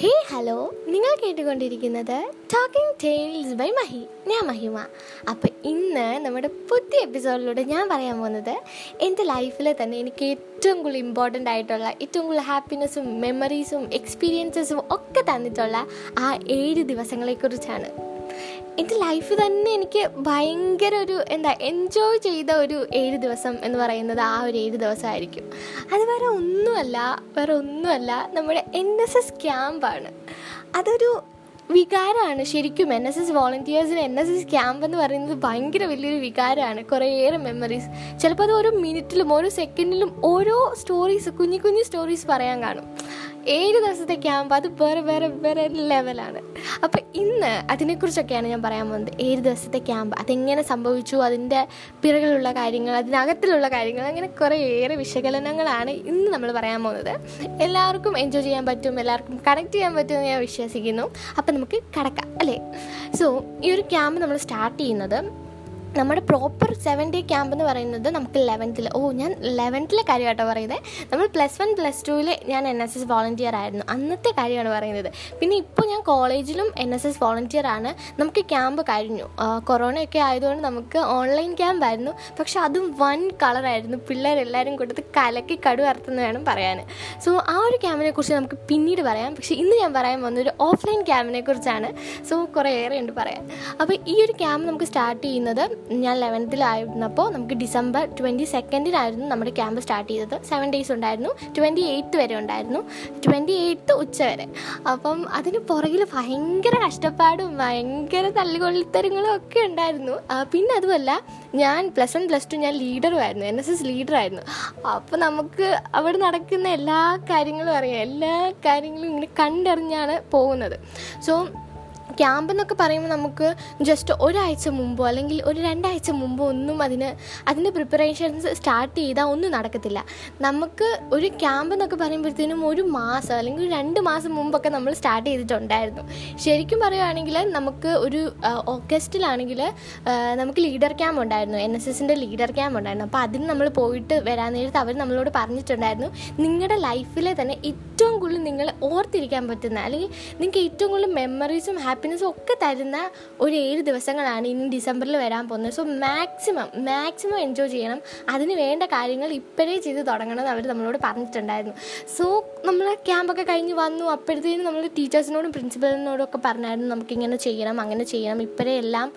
ഹേ hello. നിങ്ങൾ കേട്ടുകൊണ്ടിരിക്കുന്നത് talking tales by Mahi. ഞാൻ മഹിമ. അപ്പോൾ ഇന്ന് നമ്മുടെ പുതിയ എപ്പിസോഡിലൂടെ ഞാൻ പറയാൻ പോകുന്നത് എന്റെ ലൈഫിൽ തന്നെ എനിക്ക് ഏറ്റവും കൂടുതൽ ഇമ്പോർട്ടന്റ് ആയിട്ടുള്ള ഏറ്റവും കൂടുതൽ ഹാപ്പിനെസ്സും മെമ്മറീസും എക്സ്പീരിയൻസസും ഒക്കെ തന്നിട്ടുള്ള ആ ഏഴ് ദിവസങ്ങളെക്കുറിച്ചാണ്. എന്റെ ലൈഫ് തന്നെ എനിക്ക് ഭയങ്കര ഒരു എന്താ എൻജോയ് ചെയ്ത ഒരു ഏഴ് ദിവസം എന്ന് പറയുന്നത് ആ ഒരു ഏഴ് ദിവസമായിരിക്കും. അത് വേറെ ഒന്നുമല്ല വേറെ ഒന്നുമല്ല നമ്മുടെ എൻ എസ് എസ് ക്യാമ്പാണ് അതൊരു വികാരമാണ് ശരിക്കും. എൻ എസ് എസ് വോളണ്ടിയേഴ്സിന് എൻ എസ് എസ് ക്യാമ്പ് എന്ന് പറയുന്നത് ഭയങ്കര വലിയൊരു വികാരമാണ്. കുറേയേറെ മെമ്മറീസ് ചിലപ്പോൾ അത് ഓരോ മിനിറ്റിലും ഓരോ സെക്കൻഡിലും ഓരോ സ്റ്റോറീസ് കുഞ്ഞു കുഞ്ഞു സ്റ്റോറീസ് പറയാൻ കാണും. ഏഴ് ദിവസത്തെ ക്യാമ്പ് അത് വേറെ വേറെ വേറെ ലെവലാണ് അപ്പോൾ ഇന്ന് അതിനെക്കുറിച്ചൊക്കെയാണ് ഞാൻ പറയാൻ പോകുന്നത്. ഏഴ് ദിവസത്തെ ക്യാമ്പ് അതെങ്ങനെ സംഭവിച്ചു? അതിന്റെ പിറകിലുള്ള കാര്യങ്ങൾ അതിനകത്തിലുള്ള കാര്യങ്ങൾ അങ്ങനെ കുറേയേറെ വിശകലനങ്ങളാണ് ഇന്ന് നമ്മൾ പറയാൻ പോകുന്നത്. എല്ലാവർക്കും എൻജോയ് ചെയ്യാൻ പറ്റും എല്ലാവർക്കും കണക്ട് ചെയ്യാൻ പറ്റുമെന്ന് ഞാൻ വിശ്വസിക്കുന്നു. അപ്പം നമുക്ക് കടക്കാം അല്ലേ? സോ ഈ ഒരു ക്യാമ്പ് നമ്മൾ സ്റ്റാർട്ട് ചെയ്യുന്നത് നമ്മുടെ പ്രോപ്പർ സെവൻ ഡേ ക്യാമ്പ് എന്ന് പറയുന്നത് നമുക്ക് ലെവൻത്തിൽ ഓ ഞാൻ ലെവൻത്തിലെ കാര്യമായിട്ടോ പറയുന്നത് നമ്മൾ പ്ലസ് വൺ പ്ലസ് ടുവിൽ ഞാൻ എൻ എസ് എസ് വോളണ്ടിയർ ആയിരുന്നു. അന്നത്തെ കാര്യമാണ് പറയുന്നത്. പിന്നെ ഇപ്പോൾ ഞാൻ കോളേജിലും എൻ എസ് എസ് വോളണ്ടിയർ ആണ്. നമുക്ക് ക്യാമ്പ് കഴിഞ്ഞു. കൊറോണയൊക്കെ ആയതുകൊണ്ട് നമുക്ക് ഓൺലൈൻ ക്യാമ്പ് ആയിരുന്നു. പക്ഷെ അതും വൺ കളറായിരുന്നു പിള്ളേരെല്ലാവരും കൊടുത്ത് കലക്കി കടു വറുത്തെന്ന് വേണം പറയാൻ സോ ആ ഒരു ക്യാമ്പിനെ കുറിച്ച് നമുക്ക് പിന്നീട് പറയാം. പക്ഷേ ഇന്ന് ഞാൻ പറയാൻ പോകുന്ന ഒരു ഓഫ്ലൈൻ ക്യാമ്പിനെ കുറിച്ചാണ്. സോ കുറേ ഏറെ ഉണ്ട് പറയാൻ. അപ്പോൾ ഈ ഒരു ക്യാമ്പ് നമുക്ക് സ്റ്റാർട്ട് ചെയ്യുന്നത് ഞാൻ ലെവൻത്തിലായിരുന്നപ്പോൾ നമുക്ക് ഡിസംബർ ട്വന്റി സെക്കൻഡിനായിരുന്നു നമ്മുടെ ക്യാമ്പ് സ്റ്റാർട്ട് ചെയ്തത്. സെവൻ ഡേയ്സ് ഉണ്ടായിരുന്നു. ട്വന്റി എയ്ത്ത് വരെ ഉണ്ടായിരുന്നു. ട്വന്റി എയ്ത്ത് ഉച്ച വരെ. അപ്പം അതിന് പുറകിൽ ഭയങ്കര കഷ്ടപ്പാടും ഭയങ്കര തല്ലുകൊള്ളിത്തരങ്ങളും ഒക്കെ ഉണ്ടായിരുന്നു. പിന്നെ അതുമല്ല ഞാൻ പ്ലസ് വൺ പ്ലസ് ടു ഞാൻ ലീഡറുമായിരുന്നു എൻ എസ് എസ് ലീഡറായിരുന്നു അപ്പോൾ നമുക്ക് അവിടെ നടക്കുന്ന എല്ലാ കാര്യങ്ങളും അറിയാം. എല്ലാ കാര്യങ്ങളും ഇങ്ങനെ കണ്ടറിഞ്ഞാണ് പോകുന്നത്. സോ ക്യാമ്പ് എന്നൊക്കെ പറയുമ്പോൾ നമുക്ക് ജസ്റ്റ് ഒരാഴ്ച മുമ്പോ അല്ലെങ്കിൽ ഒരു രണ്ടാഴ്ച മുമ്പോ ഒന്നും അതിന് അതിന്റെ പ്രിപ്പറേഷൻസ് സ്റ്റാർട്ട് ചെയ്താൽ ഒന്നും നടക്കത്തില്ല. നമുക്ക് ഒരു ക്യാമ്പ് എന്നൊക്കെ പറയുമ്പോഴത്തേനും ഒരു മാസം അല്ലെങ്കിൽ രണ്ട് മാസം മുമ്പൊക്കെ നമ്മൾ സ്റ്റാർട്ട് ചെയ്തിട്ടുണ്ടായിരുന്നു. ശരിക്കും പറയുകയാണെങ്കിൽ നമുക്ക് ഒരു ഓഗസ്റ്റിലാണെങ്കിൽ നമുക്ക് ലീഡർ ക്യാമ്പ് ഉണ്ടായിരുന്നു. എൻ എസ് എസിന്റെ ലീഡർ ക്യാമ്പ് ഉണ്ടായിരുന്നു. അപ്പോൾ അതിന് നമ്മൾ പോയിട്ട് വരാൻ നേരത്ത് അവർ നമ്മളോട് പറഞ്ഞിട്ടുണ്ടായിരുന്നു നിങ്ങളുടെ ലൈഫിലെ തന്നെ ഏറ്റവും കൂടുതൽ നിങ്ങൾ ഓർത്തിരിക്കാൻ പറ്റുന്ന അല്ലെങ്കിൽ നിങ്ങൾക്ക് ഏറ്റവും കൂടുതൽ മെമ്മറീസും ഹാപ്പിനെസ്സും ഒക്കെ തരുന്ന ഒരു ഏഴ് ദിവസങ്ങളാണ് ഇനി ഡിസംബറിൽ വരാൻ പോകുന്നത്. സോ മാക്സിമം മാക്സിമം എൻജോയ് ചെയ്യണം. അതിന് വേണ്ട കാര്യങ്ങൾ ഇപ്പോഴേ ചെയ്ത് തുടങ്ങണം എന്ന് അവർ നമ്മളോട് പറഞ്ഞിട്ടുണ്ടായിരുന്നു. സോ നമ്മൾ ക്യാമ്പൊക്കെ കഴിഞ്ഞ് വന്നു. അപ്പോഴത്തേനും നമ്മൾ ടീച്ചേഴ്സിനോടും പ്രിൻസിപ്പലിനോടും ഒക്കെ പറഞ്ഞായിരുന്നു നമുക്കിങ്ങനെ ചെയ്യണം അങ്ങനെ ചെയ്യണം ഇപ്പോഴേ എല്ലാം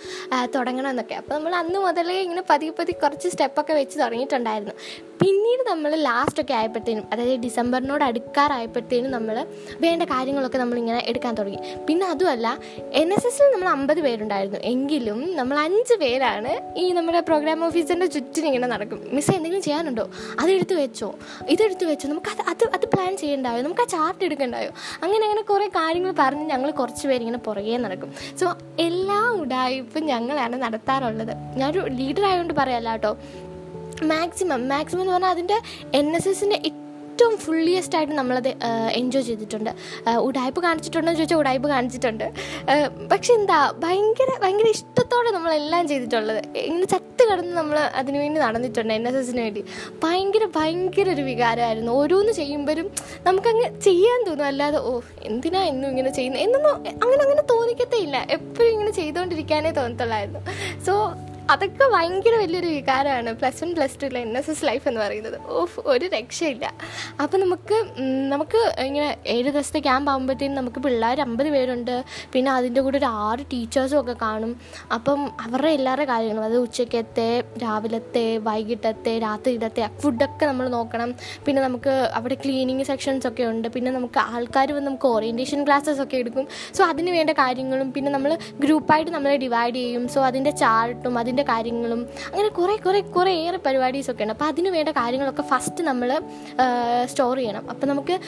തുടങ്ങണം എന്നൊക്കെ. അപ്പോൾ നമ്മൾ അന്ന് മുതലേ ഇങ്ങനെ പതിയെ പതി കുറച്ച് സ്റ്റെപ്പൊക്കെ വെച്ച് തുടങ്ങിയിട്ടുണ്ടായിരുന്നു. പിന്നീട് നമ്മൾ ലാസ്റ്റൊക്കെ ആയപ്പോഴത്തേനും അതായത് ഡിസംബറിനോട് അടുക്കാറായപ്പോഴത്തേനും നമ്മൾ വേണ്ട കാര്യങ്ങളൊക്കെ നമ്മളിങ്ങനെ എടുക്കാൻ തുടങ്ങി. പിന്നെ അതുമല്ല എൻ എസ് എസിൽ നമ്മൾ അമ്പത് പേരുണ്ടായിരുന്നു. എങ്കിലും നമ്മൾ അഞ്ച് പേരാണ് ഈ നമ്മുടെ പ്രോഗ്രാം ഓഫീസറിന്റെ ചുറ്റിനും ഇങ്ങനെ നടക്കും. മിസ് എന്തെങ്കിലും ചെയ്യാനുണ്ടോ? അതെടുത്ത് വെച്ചോ. ഇതെടുത്ത് വെച്ചോ. നമുക്ക് അത് അത് അത് പ്ലാൻ ചെയ്യണ്ടായോ? നമുക്ക് ആ ചാർട്ട് എടുക്കണ്ടായോ? അങ്ങനെ അങ്ങനെ കുറേ കാര്യങ്ങൾ പറഞ്ഞ് ഞങ്ങൾ കുറച്ച് പേരിങ്ങനെ പുറകെ നടക്കും. സോ എല്ലാ ഉടായ്പും ഞങ്ങളാണ് നടത്താറുള്ളത്. ഞാനൊരു ലീഡർ ആയതുകൊണ്ട് പറയാമല്ല കേട്ടോ മാക്സിമം മാക്സിമം എന്ന് പറഞ്ഞാൽ അതിന്റെ എൻ എസ് എസിന്റെ ഏറ്റവും ഫുള്ളിയസ്റ്റ് ആയിട്ട് നമ്മളത് എൻജോയ് ചെയ്തിട്ടുണ്ട്. ഉടായ്പ കാണിച്ചിട്ടുണ്ടോ എന്ന് ചോദിച്ചാൽ ഉടായ്പ് കാണിച്ചിട്ടുണ്ട്. പക്ഷെ എന്താ ഭയങ്കര ഭയങ്കര ഇഷ്ടത്തോടെ നമ്മളെല്ലാം ചെയ്തിട്ടുള്ളത്. ഇങ്ങനെ ചത്ത് കിടന്ന് നമ്മൾ അതിനു വേണ്ടി നടന്നിട്ടുണ്ട് എൻ എസ് എസിന് വേണ്ടി. ഭയങ്കര ഭയങ്കര ഒരു വികാരമായിരുന്നു. ഓരോന്ന് ചെയ്യുമ്പോഴും നമുക്കങ്ങ് ചെയ്യാൻ തോന്നും. അല്ലാതെ ഓ എന്തിനാ എന്നും ഇങ്ങനെ ചെയ്യുന്നത് എന്നൊന്നും അങ്ങനെ അങ്ങനെ തോന്നിക്കത്തേ ഇല്ല. എപ്പോഴും ഇങ്ങനെ ചെയ്തുകൊണ്ടിരിക്കാനേ തോന്നത്തുള്ളായിരുന്നു. സോ അതൊക്കെ ഭയങ്കര വലിയൊരു വികാരമാണ്. പ്ലസ് വൺ പ്ലസ് ടുവിലെ എൻ എസ് എസ് ലൈഫ് എന്ന് പറയുന്നത്. ഓഫ് ഒരു രക്ഷയില്ല. അപ്പോൾ നമുക്ക് നമുക്ക് ഇങ്ങനെ ഏഴ് ദിവസത്തെ ക്യാമ്പ് ആകുമ്പോഴത്തേനും നമുക്ക് പിള്ളേർ അമ്പത് പേരുണ്ട്. പിന്നെ അതിന്റെ കൂടെ ഒരു ആറ് ടീച്ചേഴ്സും ഒക്കെ കാണും. അപ്പം അവരുടെ എല്ലാവരുടെ കാര്യങ്ങളും അത് ഉച്ചക്കത്തെ രാവിലത്തെ വൈകിട്ടത്തെ രാത്രിയിലത്തെ ഫുഡൊക്കെ നമ്മൾ നോക്കണം. പിന്നെ നമുക്ക് അവിടെ ക്ലീനിങ് സെക്ഷൻസ് ഒക്കെ ഉണ്ട്. പിന്നെ നമുക്ക് ആൾക്കാർ വന്ന് നമുക്ക് ഓറിയന്റേഷൻ ക്ലാസ്സസ് ഒക്കെ എടുക്കും. സോ അതിന് വേണ്ട കാര്യങ്ങളും പിന്നെ നമ്മൾ ഗ്രൂപ്പായിട്ട് നമ്മളെ ഡിവൈഡ് ചെയ്യും. സോ അതിന്റെ ചാർട്ടും അതിന്റെ കാര്യങ്ങളും അങ്ങനെ കുറേ കുറേ കുറേ ഏറെ പരിപാടീസ് ഒക്കെ ഉണ്ട് അപ്പോൾ അതിന് വേണ്ട കാര്യങ്ങളൊക്കെ ഫസ്റ്റ് നമ്മൾ സ്റ്റോർ ചെയ്യണം. അപ്പോൾ നമുക്ക്